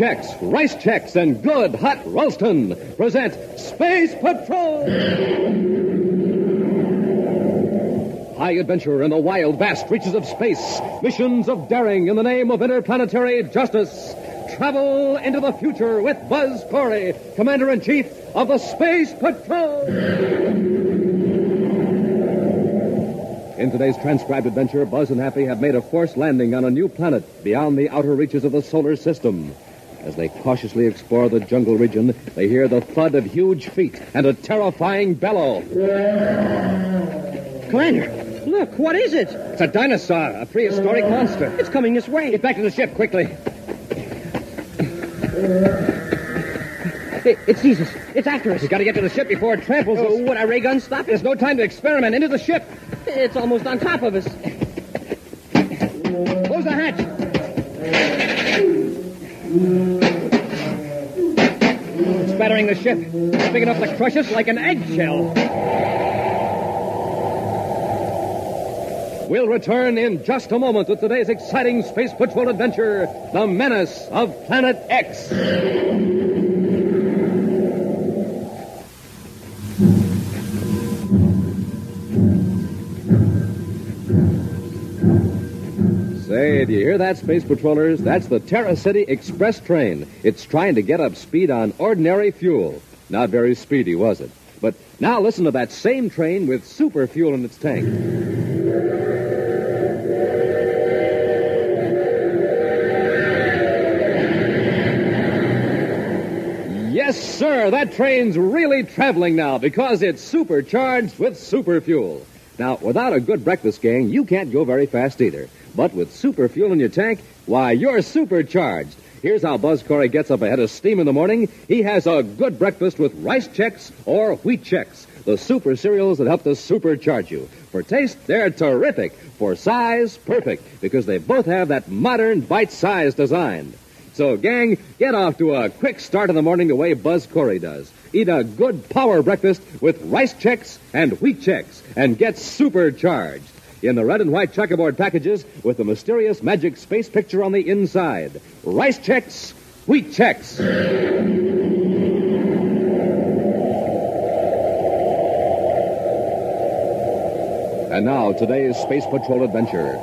Chex, Rice Chex, and Good Hot Ralston present Space Patrol! High adventure in the wild, vast reaches of space. Missions of daring in the name of interplanetary justice. Travel into the future with Buzz Corey, Commander in Chief of the Space Patrol. In today's transcribed adventure, Buzz and Happy have made a forced landing on a new planet beyond the outer reaches of the solar system. As they cautiously explore the jungle region, they hear the thud of huge feet and a terrifying bellow. Commander, look, what is it? It's a dinosaur, a prehistoric monster. It's coming this way. Get back to the ship quickly. It, it sees us. It's after us. We gotta get to the ship before it tramples Oh, us. would our ray gun stop it? There's no time to experiment. Into the ship. It's almost on top of us. Close the hatch. It's battering the ship. It's big enough to crush us like an eggshell. We'll return in just a moment with today's exciting Space Patrol adventure, The Menace of Planet X. Say, do you hear that, Space Patrollers? That's the Terra City Express train. It's trying to get up speed on ordinary fuel. Not very speedy, was it? But now listen to that same train with super fuel in its tank. Yes, sir, that train's really traveling now because it's supercharged with super fuel. Now, without a good breakfast, gang, you can't go very fast either. But with super fuel in your tank, why, you're supercharged. Here's how Buzz Corey gets up ahead of steam in the morning. He has a good breakfast with rice Chex or wheat Chex, the super cereals that help to supercharge you. For taste, they're terrific. For size, perfect, because they both have that modern bite-sized design. So, gang, get off to a quick start in the morning the way Buzz Corey does. Eat a good power breakfast with rice Chex and wheat Chex and get supercharged. In the red and white checkerboard packages with the mysterious magic space picture on the inside. Rice Chex, wheat Chex. And now, today's Space Patrol adventure.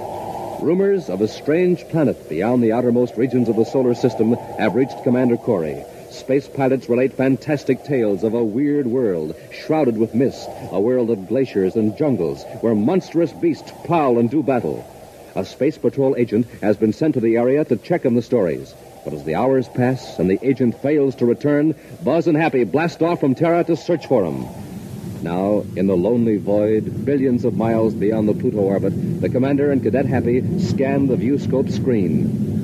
Rumors of a strange planet beyond the outermost regions of the solar system have reached Commander Corey. Space pilots relate fantastic tales of a weird world shrouded with mist, a world of glaciers and jungles where monstrous beasts prowl and do battle. A Space Patrol agent has been sent to the area to check on the stories. But as the hours pass and the agent fails to return, Buzz and Happy blast off from Terra to search for him. Now, in the lonely void, billions of miles beyond the Pluto orbit, the commander and Cadet Happy scan the viewscope screen.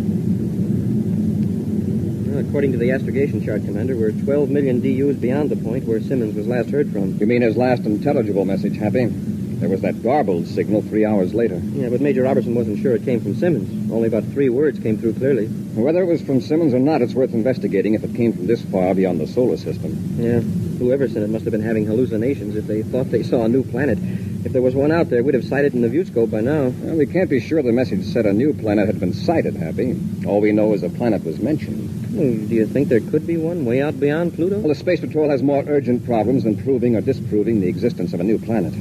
According to the astrogation chart, Commander, we're 12 million DUs beyond the point where Simmons was last heard from. You mean his last intelligible message, Happy? There was that garbled signal three hours later. Yeah, but Major Robertson wasn't sure it came from Simmons. Only about three words came through clearly. Whether it was from Simmons or not, it's worth investigating if it came from this far beyond the solar system. Yeah, whoever sent it must have been having hallucinations if they thought they saw a new planet. If there was one out there, we'd have sighted it in the viewscope by now. Well, we can't be sure the message said a new planet had been sighted, Happy. All we know is a planet was mentioned. Do you think there could be one way out beyond Pluto? Well, the Space Patrol has more urgent problems than proving or disproving the existence of a new planet.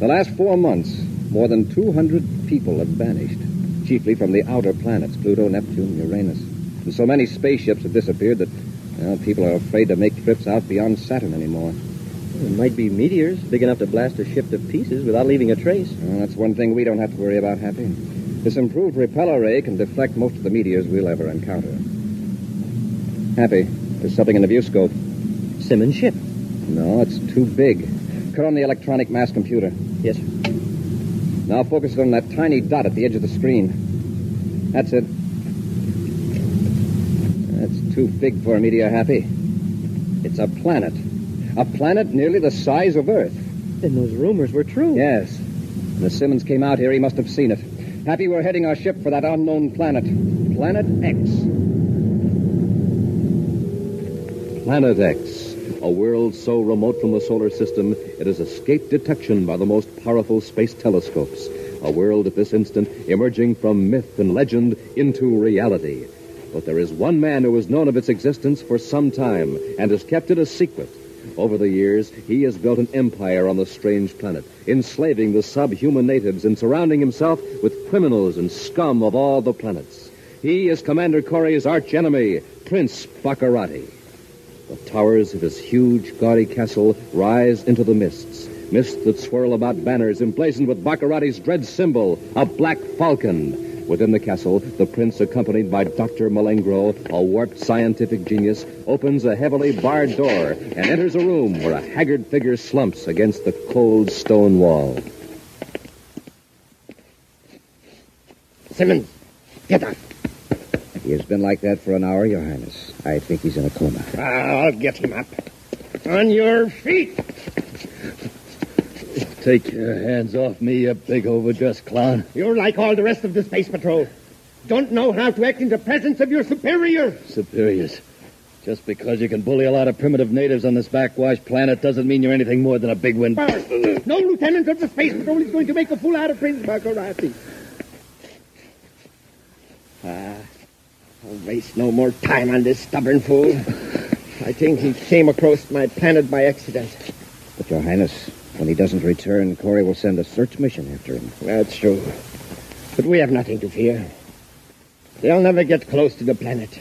The last four months, more than 200 people have vanished, chiefly from the outer planets, Pluto, Neptune, Uranus. And so many spaceships have disappeared that well, people are afraid to make trips out beyond Saturn anymore. It might be meteors big enough to blast a ship to pieces without leaving a trace. Well, that's one thing we don't have to worry about, Happy. This improved repeller ray can deflect most of the meteors we'll ever encounter. Happy, there's something in the viewscope. Simmons' ship. No, it's too big. Cut on the electronic mass computer. Yes, sir. Now focus it on that tiny dot at the edge of the screen. That's it. That's too big for a meteor, Happy. It's a planet. A planet nearly the size of Earth. Then those rumors were true. Yes. When Simmons came out here, he must have seen it. Happy we're heading our ship for that unknown planet. Planet X. Planet X, a world so remote from the solar system it has escaped detection by the most powerful space telescopes. A world at this instant emerging from myth and legend into reality. But there is one man who has known of its existence for some time and has kept it a secret. Over the years, he has built an empire on the strange planet, enslaving the subhuman natives and surrounding himself with criminals and scum of all the planets. He is Commander Corey's archenemy, Prince Baccarati. The towers of his huge, gaudy castle rise into the mists, mists that swirl about banners emblazoned with Baccarati's dread symbol, a black falcon. Within the castle, the prince, accompanied by Dr. Malengro, a warped scientific genius, opens a heavily barred door and enters a room where a haggard figure slumps against the cold stone wall. Simmons, get up. He has been like that for an hour, Your Highness. I think he's in a coma. I'll get him up. On your feet. Take your hands off me, you big overdressed clown. You're like all the rest of the Space Patrol. Don't know how to act in the presence of your superior. Superiors. Just because you can bully a lot of primitive natives on this backwash planet doesn't mean you're anything more than a big wind. No lieutenant of the Space Patrol is going to make a fool out of Prince Baccarati. Ah, I'll waste no more time on this stubborn fool. I think he came across my planet by accident. But, Your Highness, when he doesn't return, Corey will send a search mission after him. That's true. But we have nothing to fear. They'll never get close to the planet.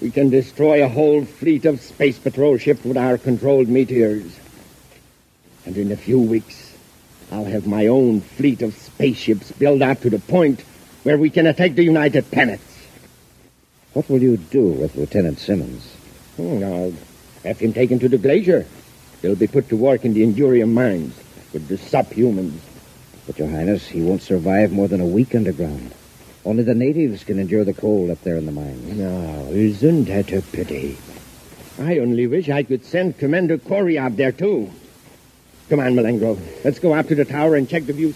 We can destroy a whole fleet of space patrol ships with our controlled meteors. And in a few weeks, I'll have my own fleet of spaceships built up to the point where we can attack the United Planets. What will you do with Lieutenant Simmons? Hmm, I'll have him taken to the glacier. He'll be put to work in the Endurium mines with the subhumans. But, Your Highness, he won't survive more than a week underground. Only the natives can endure the cold up there in the mines. No, isn't that a pity? I only wish I could send Commander Corey up there, too. Come on, Malengro. Let's go up to the tower and check the view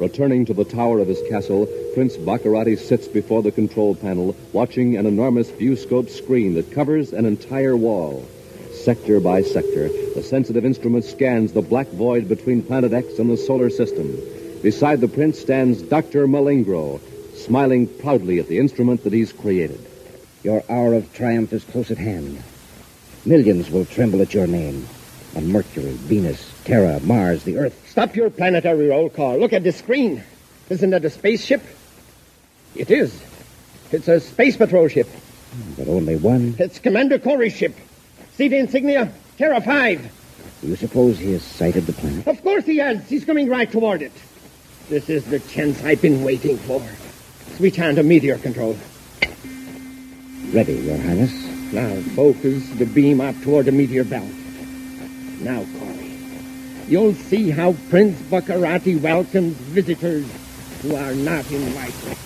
Returning to the tower of his castle, Prince Baccarati sits before the control panel, watching an enormous viewscope screen that covers an entire wall. Sector by sector, the sensitive instrument scans the black void between Planet X and the solar system. Beside the prince stands Dr. Malengro, smiling proudly at the instrument that he's created. Your hour of triumph is close at hand. Millions will tremble at your name. On Mercury, Venus, Terra, Mars, the Earth. Stop your planetary roll call. Look at the screen. Isn't that a spaceship? It is. It's a space patrol ship. But only one. It's Commander Corey's ship. See the insignia? Terra 5. Do you suppose he has sighted the planet? Of course he has. He's coming right toward it. This is the chance I've been waiting for. Switch on to meteor control. Ready, Your Highness. Now focus the beam up toward the meteor belt. Now, you'll see how Prince Baccarati welcomes visitors who are not invited.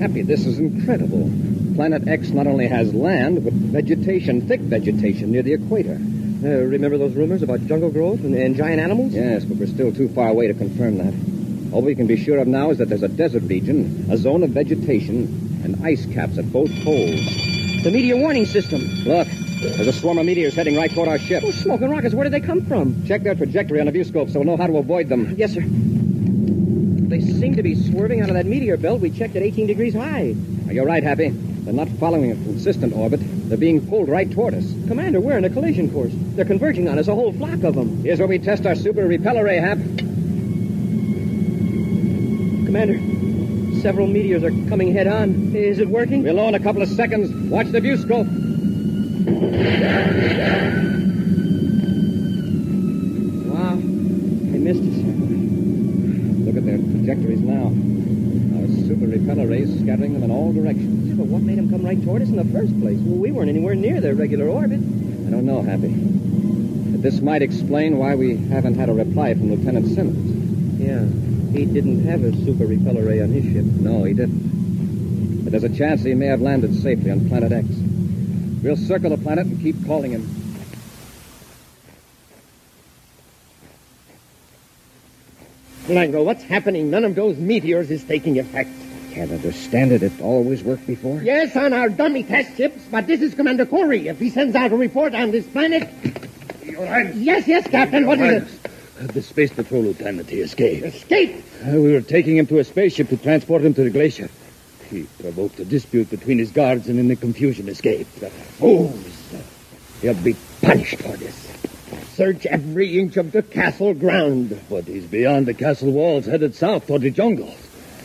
Happy, this is incredible. Planet X not only has land, but vegetation, thick vegetation near the equator. Uh, remember those rumors about jungle growth and, and giant animals? Yes, but we're still too far away to confirm that. All we can be sure of now is that there's a desert region, a zone of vegetation, and ice caps at both poles. The meteor warning system. Look, there's a swarm of meteors heading right toward our ship. Oh, smoking rockets. Where did they come from? Check their trajectory on the viewscope so we'll know how to avoid them. Yes, sir. They seem to be swerving out of that meteor belt we checked at 18 degrees high. You're right, Happy. They're not following a consistent orbit. They're being pulled right toward us. Commander, we're in a collision course. They're converging on us, a whole flock of them. Here's where we test our super repeller ray, Hap. Commander, several meteors are coming head on. Is it working? We'll know in a couple of seconds. Watch the view scope. Wow. They missed us. Look at their trajectories now. Our super repeller rays scattering them in all directions. Yeah, but what made them come right toward us in the first place? Well, we weren't anywhere near their regular orbit. I don't know, Happy. But this might explain why we haven't had a reply from Lieutenant Simmons. Yeah. He didn't have a super repeller ray on his ship. No, he didn't. But there's a chance he may have landed safely on Planet X. We'll circle the planet and keep calling him. Lango, what's happening? None of those meteors is taking effect. can't understand it. It always worked before. Yes, on our dummy test ships, but this is Commander Corey. If he sends out a report on this planet. Your Highness. Yes, yes, Captain. What is it? Uh, The Space Patrol Lieutenant, he escaped. Escape. Uh, we were taking him to a spaceship to transport him to the glacier. He provoked a dispute between his guards and in the confusion escaped. Fools. He'll be punished for this. Search every inch of the castle ground. But he's beyond the castle walls, headed south toward the jungle.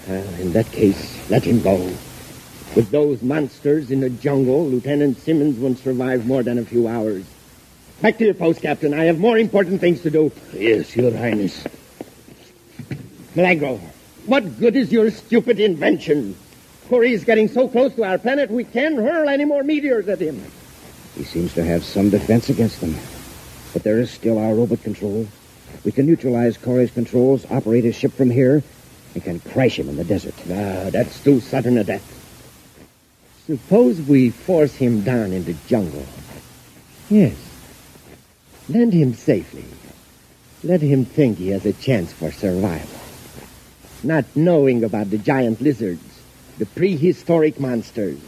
Well, in that case, let him go. With those monsters in the jungle, Lieutenant Simmons won't survive more than a few hours. Back to your post, Captain. I have more important things to do. Yes, Your Highness. Milagro, what good is your stupid invention? Corey is getting so close to our planet, we can't hurl any more meteors at him. He seems to have some defense against them. But there is still our robot control. We can neutralize Corey's controls, operate his ship from here, and can crash him in the desert. Ah, that's too sudden a death. Suppose we force him down in the jungle. Yes. Land him safely. Let him think he has a chance for survival. Not knowing about the giant lizards, the prehistoric monsters.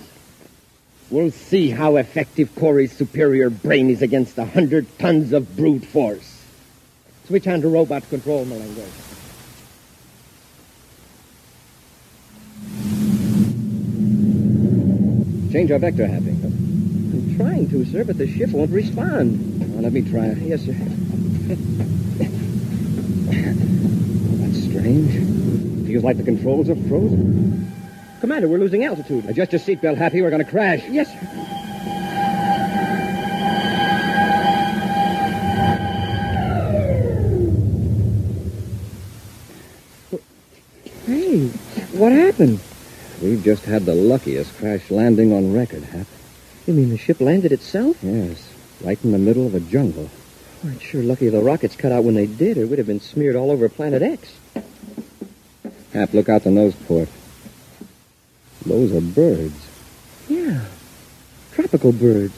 We'll see how effective Corey's superior brain is against a hundred tons of brute force. Switch on to robot control, Malengro. Change our vector, Happy. I'm trying to, sir, but the ship won't respond. Let me try. it. Yes, sir. That's strange. Feels like the controls are frozen. Commander, we're losing altitude. Adjust your seatbelt, Happy. We're going to crash. Yes, sir. Hey, what happened? We've just had the luckiest crash landing on record, Hap. You mean the ship landed itself? Yes, right in the middle of a jungle. It's sure lucky the rockets cut out when they did, or would have been smeared all over Planet X. Hap, look out the nose port. Those are birds. Yeah, tropical birds,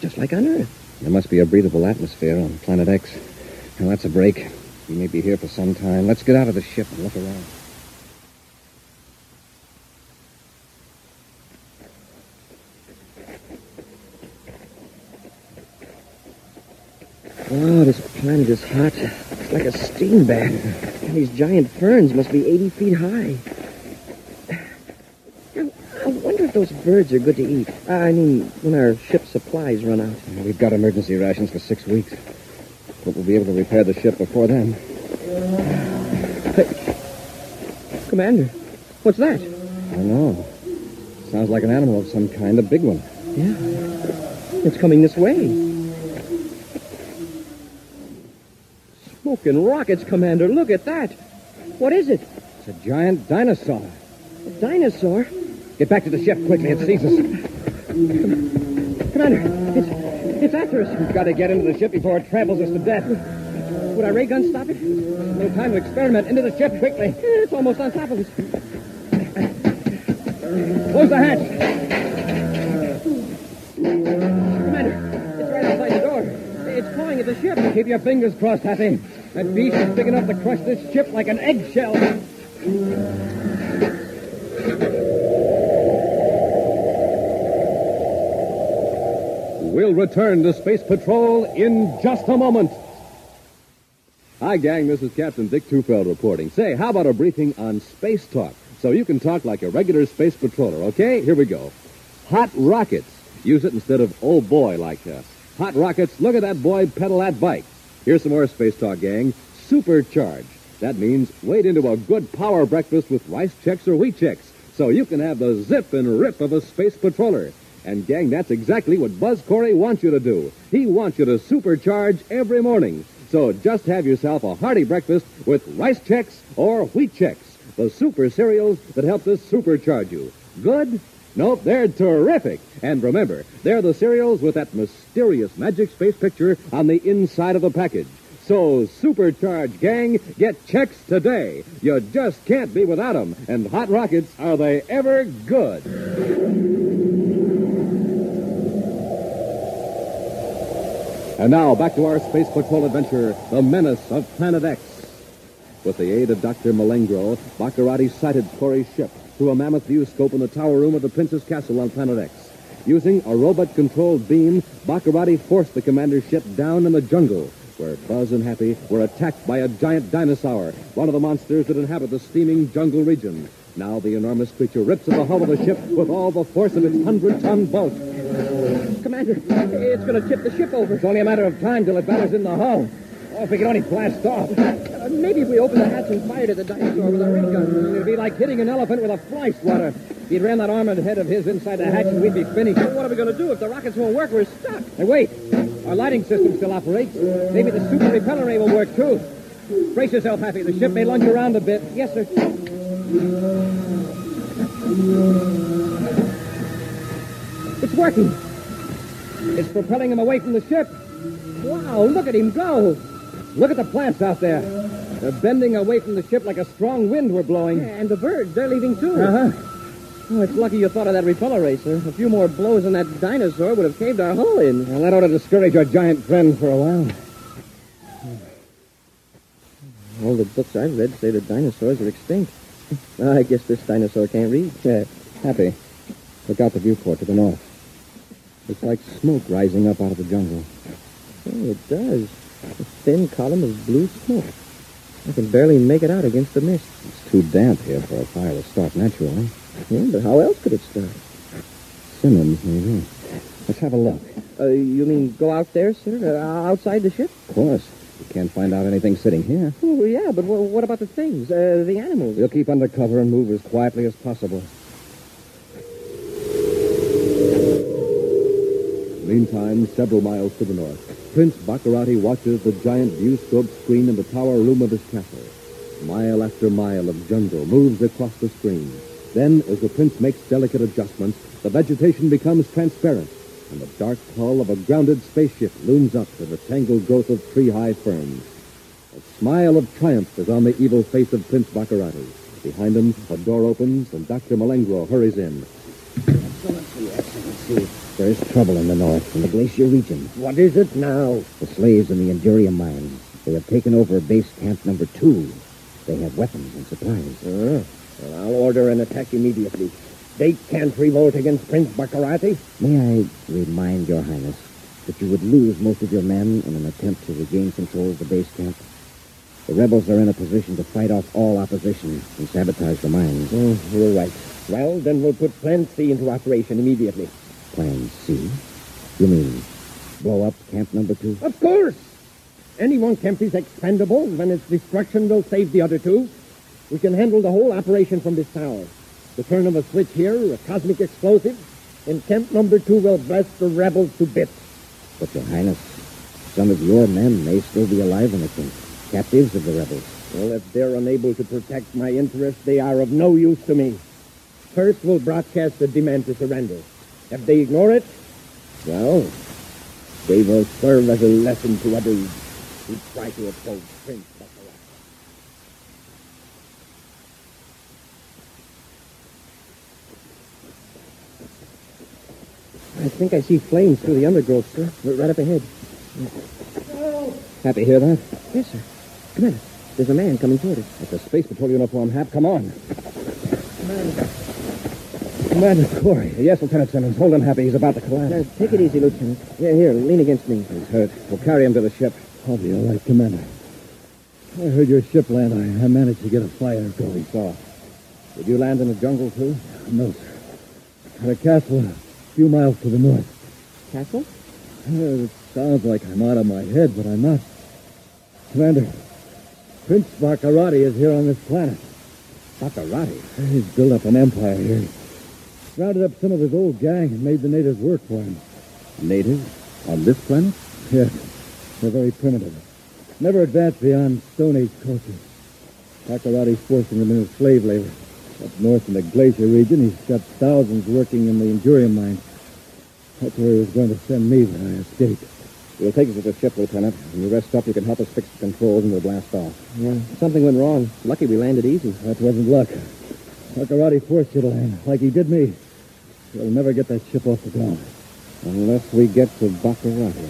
just like on Earth. There must be a breathable atmosphere on Planet X. Now, that's a break. We may be here for some time. Let's get out of the ship and look around. Wow, this planet is hot. It's like a steam bath. And these giant ferns must be 80 feet high. I I wonder if those birds are good to eat. I mean, when our ship's supplies run out. We've got emergency rations for six weeks. But we'll be able to repair the ship before then. Hey, Commander, what's that? I know. Sounds like an animal of some kind, a big one. Yeah, it's coming this way. Smoking rockets, Commander. Look at that. What is it? It's a giant dinosaur. A dinosaur? Get back to the ship quickly. It sees us. Commander, it's, it's after us. We've got to get into the ship before it tramples us to death. Would our ray gun stop it? No time to experiment. Into the ship quickly. Eh, It's almost on top of us. Close the hatch. Commander, it's right outside the door. It's clawing at the ship. Keep your fingers crossed, Happy. That beast is big enough to crush this ship like an eggshell. We'll return to Space Patrol in just a moment. Hi, gang. This is Captain Dick Tufeld reporting. Say, how about a briefing on space talk? So you can talk like a regular space patroller, okay? Here we go. Hot rockets. Use it instead of oh boy like us. Hot rockets. Look at that boy pedal that bike. Here's some more space talk, gang. Supercharge. That means wade into a good power breakfast with rice Chex or wheat Chex. So you can have the zip and rip of a space patroller. And gang, that's exactly what Buzz Corey wants you to do. He wants you to supercharge every morning. So just have yourself a hearty breakfast with rice Chex or wheat Chex, the super cereals that help to supercharge you. Good? Nope, they're terrific. And remember, they're the cereals with that mysterious magic space picture on the inside of the package. So supercharge, gang. Get Chex today. You just can't be without 'em. And hot rockets, are they ever good? And now back to our Space Patrol adventure, The Menace of Planet X. With the aid of Dr. Malengro, Baccarati sighted Corey's ship through a mammoth viewscope in the tower room of the Prince's Castle on Planet X. Using a robot-controlled beam, Baccarati forced the commander's ship down in the jungle, where Buzz and Happy were attacked by a giant dinosaur, one of the monsters that inhabit the steaming jungle region. Now the enormous creature rips at the hull of the ship with all the force of its hundred-ton bulk. Commander, it's going to tip the ship over. It's only a matter of time till it batters in the hull. Oh, if we could only blast off. Uh, maybe if we open the hatch and fired at the dinosaur with our ray gun. It'd be like hitting an elephant with a fly swatter. He'd ran that armored head of his inside the hatch, and we'd be finished. Well, what are we going to do if the rockets won't work? We're stuck. Hey, wait. Our lighting system still operates. Maybe the super repeller ray will work, too. Brace yourself, Happy. The ship may lunge around a bit. Yes, sir. It's working. It's propelling him away from the ship. Wow, look at him go. Look at the plants out there. They're bending away from the ship like a strong wind we're blowing. And the birds, they're leaving too. Uh-huh. Oh, it's lucky you thought of that repeller ray, sir. A few more blows on that dinosaur would have caved our hull in. Well, that ought to discourage our giant friend for a while. All the books I've read say that dinosaurs are extinct. I guess this dinosaur can't read. Yeah, Happy. Look out the viewport to the north. It's like smoke rising up out of the jungle. Oh, it does. Thin column of blue smoke. I can barely make it out against the mist. It's too damp here for a fire to start naturally. Yeah, but how else could it start? Simmons, maybe. Let's have a look. Uh, you mean go out there, sir? Uh, outside the ship? Of course. We can't find out anything sitting here. Oh, yeah, but wh- what about the things? Uh, the animals? We'll keep under cover and move as quietly as possible. Meantime, several miles to the north, Prince Baccarati watches the giant viewscope screen in the tower room of his castle. Mile after mile of jungle moves across the screen. Then, as the prince makes delicate adjustments, the vegetation becomes transparent, and the dark hull of a grounded spaceship looms up in the tangled growth of tree-high ferns. A smile of triumph is on the evil face of Prince Baccarati. Behind him, a door opens, and Dr. Malengro hurries in. There is trouble in the north, in the glacier region. What is it now? The slaves in the Endurium mines. They have taken over base camp number two. They have weapons and supplies. Uh, well, I'll order an attack immediately. They can't revolt against Prince Baccarati. May I remind your highness that you would lose most of your men in an attempt to regain control of the base camp? The rebels are in a position to fight off all opposition and sabotage the mines. Oh, you're right. Well, then we'll put Plan C into operation immediately. Plan C? You mean blow up camp number two? Of course. Any one camp is expendable, and its destruction will save the other two. We can handle the whole operation from this tower. The turn of a switch here, a cosmic explosive, and camp number two will blast the rebels to bits. But, your highness, some of your men may still be alive in the camp, captives of the rebels. Well, if they're unable to protect my interests, they are of no use to me. First, we'll broadcast a demand to surrender. If they ignore it, well, they will serve as a lesson to others who try to oppose Prince Baccarat. I think I see flames through the undergrowth, sir. Right up ahead. Happy to hear that? Yes, sir. Come Commander, there's a man coming toward us. It's a space patrol uniform, Hap. Come on. Commander Corey. Yes, Lieutenant Simmons. Hold him, Happy. He's about to collapse. Now, take it easy, Lieutenant. Yeah, here, lean against me. He's hurt. We'll carry him to the ship. I'll be all right, Commander. I heard your ship land. I, I managed to get a flyer going. we saw. Did you land in the jungle, too? No, sir. At a castle a few miles to the north. Castle? Uh, it sounds like I'm out of my head, but I'm not. Commander, Prince Baccarati is here on this planet. Baccarati. He's built up an empire here. Rounded up some of his old gang and made the natives work for him. Natives? On this planet? Yes, they're very primitive. Never advanced beyond Stone Age culture. Baccarati's forcing them into slave labor. Up north in the glacier region, he's got thousands working in the Endurium mines. That's where he was going to send me when I escaped. We'll take you to the ship, Lieutenant. When you rest up, you can help us fix the controls and we'll blast off. Yeah, something went wrong. Lucky we landed easy. That wasn't luck. Baccarati forced you to land, like he did me. We'll never get that ship off the ground. Unless we get to Baccarati.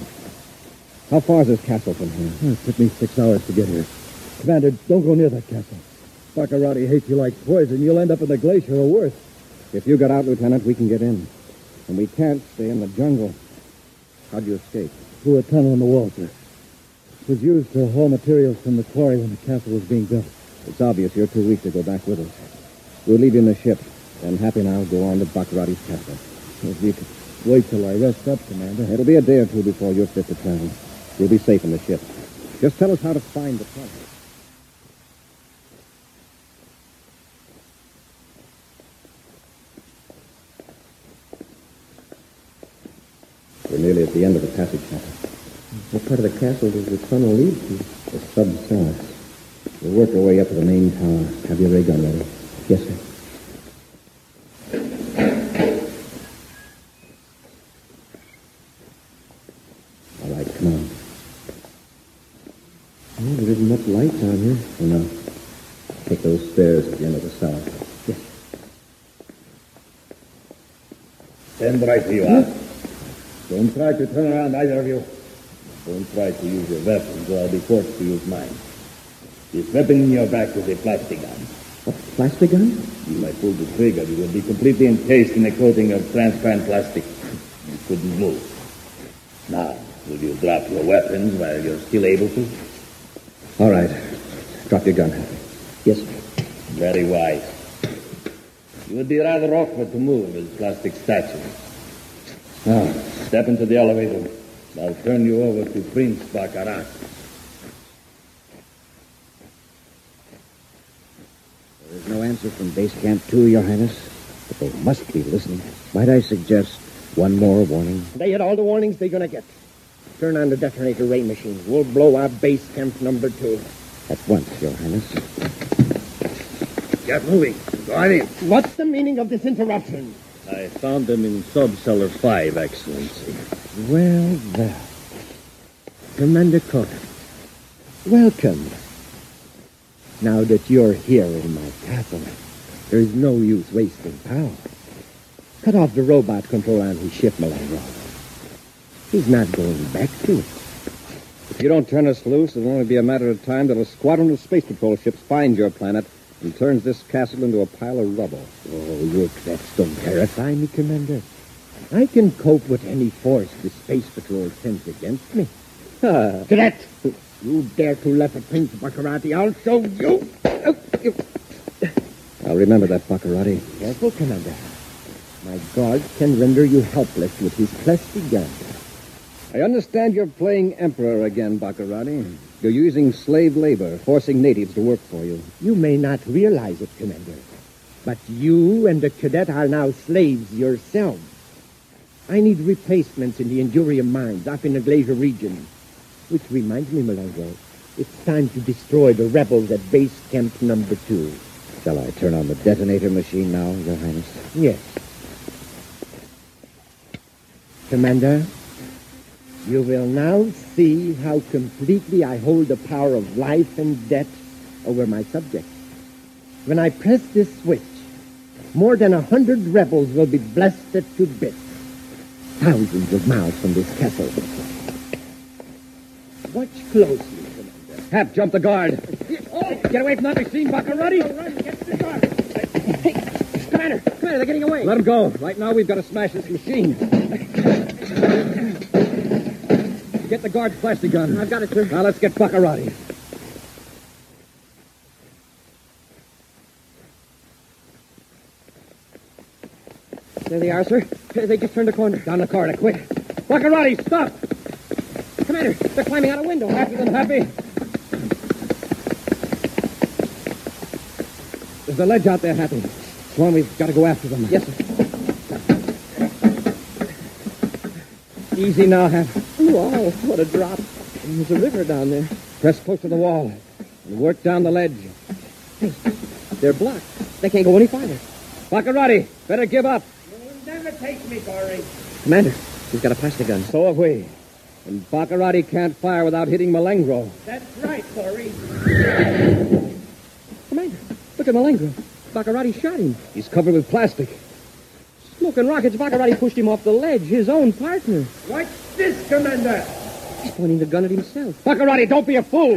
How far is this castle from here? It took me six hours to get here. Commander, don't go near that castle. Baccarati hates you like poison, you'll end up in the glacier or worse. If you get out, Lieutenant, we can get in. And we can't stay in the jungle. How'd you escape? Through a tunnel in the wall, sir. It was used to haul materials from the quarry when the castle was being built. It's obvious you're too weak to go back with us. We'll leave you in the ship. Then Happy I'll go on to Baccarati's castle. If you could wait till I rest up, Commander. It'll be a day or two before you're fit to travel. You'll be safe in the ship. Just tell us how to find the tunnel. We're nearly at the end of the passage, Captain. What part of the castle does the tunnel lead to? The sub-cellar. We'll work our way up to the main tower. Have your ray gun ready. Yes, sir. All right, come on. Oh, there isn't much light down here. Oh, no. Take those stairs at the end of the cellar. Yes. Stand right where you hmm? are. Don't try to turn around, either of you. Don't try to use your weapons, or I'll be forced to use mine. This weapon in your back is a plastic gun. A plastic gun? You might pull the trigger. You will be completely encased in a coating of transparent plastic. You couldn't move. Now, will you drop your weapons while you're still able to? All right. Drop your gun, Happy. Yes, sir. Very wise. You would be rather awkward to move as plastic statues. Now, ah. step into the elevator. I'll turn you over to Prince Baccarat. There's no answer from Base Camp 2, Your Highness, but they must be listening. Might I suggest one more warning? They had all the warnings they're going to get. Turn on the detonator ray machine. We'll blow up base camp number two. At once, Your Highness. Get moving. Go on in. What's the meaning of this interruption? I found them in Sub-Cellar 5, Excellency. Well, well. Commander Cook, welcome. Now that you're here in my castle, there's no use wasting power. Cut off the robot control on his ship, Malandro. He's not going back to it. If you don't turn us loose, it'll only be a matter of time that a squadron of space patrol ships finds your planet and turns this castle into a pile of rubble. Oh, look, that don't terrify me, Commander. I can cope with any force the Space Patrol sends against me. Cadet! You dare to let the Prince Baccarati, I'll show you! I'll remember that, Baccarati. Careful, Commander. My guard can render you helpless with his plastic gun. I understand you're playing emperor again, Baccarati. You're using slave labor, forcing natives to work for you. You may not realize it, Commander, but you and the cadet are now slaves yourselves. I need replacements in the Endurium mines up in the Glacier region. Which reminds me, Malengro, it's time to destroy the rebels at base camp number two. Shall I turn on the detonator machine now, Your Highness? Yes. Commander, you will now see how completely I hold the power of life and death over my subjects. When I press this switch, more than a hundred rebels will be blasted to bits. Thousands of miles from this castle. Watch closely, Commander. Hap, jump the guard. Get away from that machine, Baccarati! Get the guard! Hey, Commander! Commander, they're getting away! Let him go. Right now, we've got to smash this machine. Get the guard's plastic gun. I've got it, sir. Now let's get Baccarati. There they are, sir. They just turned the corner. Down the corridor, quick. Baccarati, stop! Commander, they're climbing out a window. After them, Happy. There's a ledge out there, Happy. Come on, we've got to go after them. Yes, sir. Easy now, Happy. Wow, oh, what a drop. There's a river down there. Press close to the wall. And work down the ledge. Hey, They're blocked. They can't go any farther. Baccarati, better give up. You'll never take me, Corey. Commander, he's got a plastic gun. So have we. And Baccarati can't fire without hitting Malengro. That's right, Corey. Commander, look at Malengro. Baccarati shot him. He's covered with plastic. Smoking rockets, Baccarati pushed him off the ledge, his own partner. Watch this, Commander. He's pointing the gun at himself. Baccarati, don't be a fool.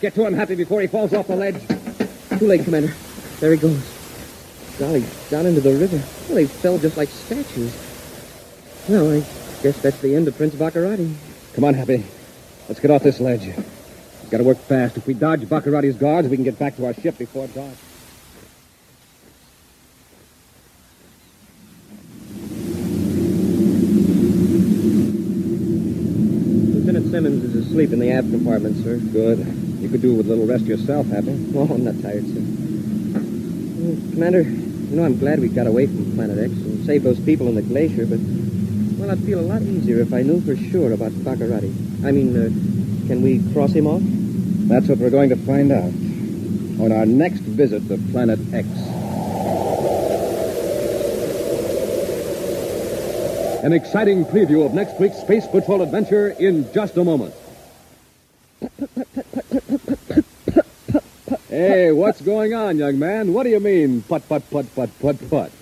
Get to him, Happy, before he falls off the ledge. Too late, Commander. There he goes. Golly, down into the river. Well, they fell just like statues. Well, I guess that's the end of Prince Baccarati. Come on, Happy. Let's get off this ledge. We've got to work fast. If we dodge Baccarati's guards, we can get back to our ship before dark. Lieutenant Simmons is asleep in the aft compartment, sir. Good. You could do with a little rest yourself, Happy. Oh, I'm not tired, sir. Commander, you know, I'm glad we got away from Planet X and saved those people in the glacier, but, well, I'd feel a lot easier if I knew for sure about Baccarati. I mean, uh, can we cross him off? That's what we're going to find out on our next visit to Planet X. An exciting preview of next week's Space Patrol adventure in just a moment. Hey, what's going on, young man? What do you mean, put, put, put, put, put, put?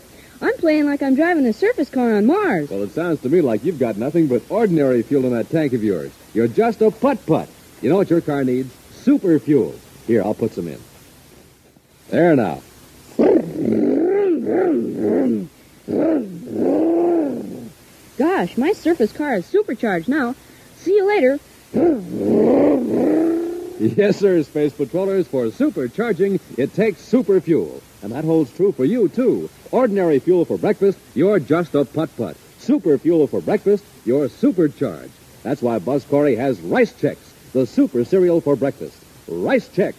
Playing like I'm driving a surface car on Mars. Well, it sounds to me like you've got nothing but ordinary fuel in that tank of yours. You're just a putt-putt. You know what your car needs? Super fuel. Here, I'll put some in. There now. Gosh, my surface car is supercharged now. See you later. Yes, sir, Space Patrollers. For supercharging, it takes super fuel. And that holds true for you, too. Ordinary fuel for breakfast, you're just a putt-putt. Super fuel for breakfast, you're supercharged. That's why Buzz Corey has Rice Chex, the super cereal for breakfast. Rice Chex,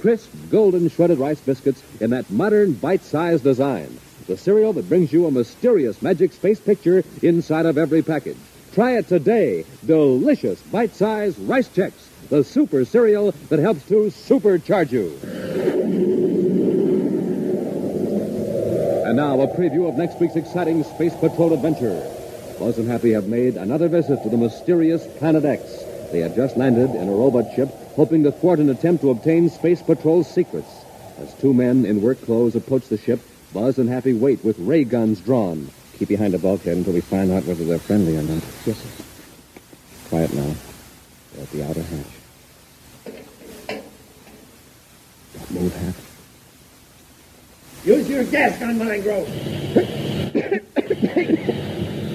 crisp, golden shredded rice biscuits in that modern, bite-sized design. The cereal that brings you a mysterious magic space picture inside of every package. Try it today. Delicious, bite-sized Rice Chex, the super cereal that helps to supercharge you. And now, a preview of next week's exciting Space Patrol adventure. Buzz and Happy have made another visit to the mysterious Planet X. They had just landed in a robot ship, hoping to thwart an attempt to obtain Space Patrol's secrets. As two men in work clothes approach the ship, Buzz and Happy wait with ray guns drawn. Keep behind the bulkhead until we find out whether they're friendly or not. Yes, sir. Quiet now. They're at the outer hatch. Don't move, Hap. Use your gas gun, Malengro.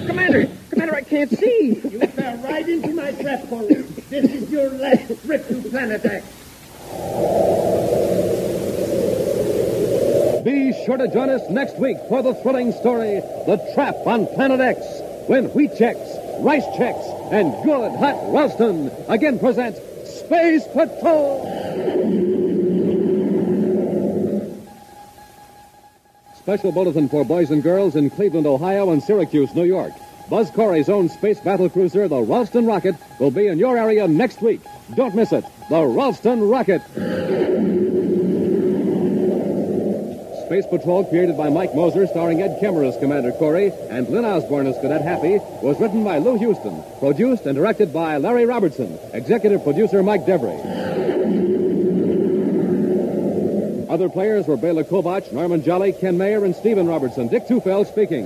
Commander! Commander, I can't see! You fell right into my trap, Corey. This is your last trip to Planet X. Be sure to join us next week for the thrilling story, The Trap on Planet X, when Wheat Chex, Rice Chex, and Good Hot Ralston again present Space Patrol. Special bulletin for boys and girls in Cleveland, Ohio, and Syracuse, New York. Buzz Corey's own space battle cruiser, the Ralston Rocket, will be in your area next week. Don't miss it. The Ralston Rocket. Space Patrol, created by Mike Moser, starring Ed Kemmer as Commander Corey and Lyn Osborn as Cadet Happy, was written by Lou Huston, produced and directed by Larry Robertson, executive producer Mike Devry. Other players were Bela Kovacs, Norman Jolly, Ken Mayer, and Stephen Robertson. Dick Tufeld speaking.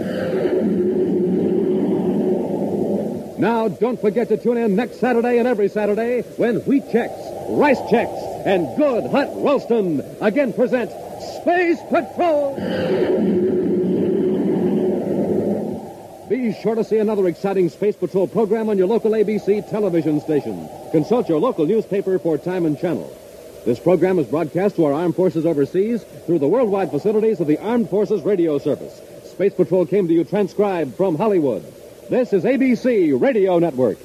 Now, don't forget to tune in next Saturday and every Saturday when Wheat Chex, Rice Chex, and Good Hot Ralston again present Space Patrol. Be sure to see another exciting Space Patrol program on your local ABC television station. Consult your local newspaper for time and channel. This program is broadcast to our armed forces overseas through the worldwide facilities of the Armed Forces Radio Service. Space Patrol came to you transcribed from Hollywood. This is ABC Radio Network.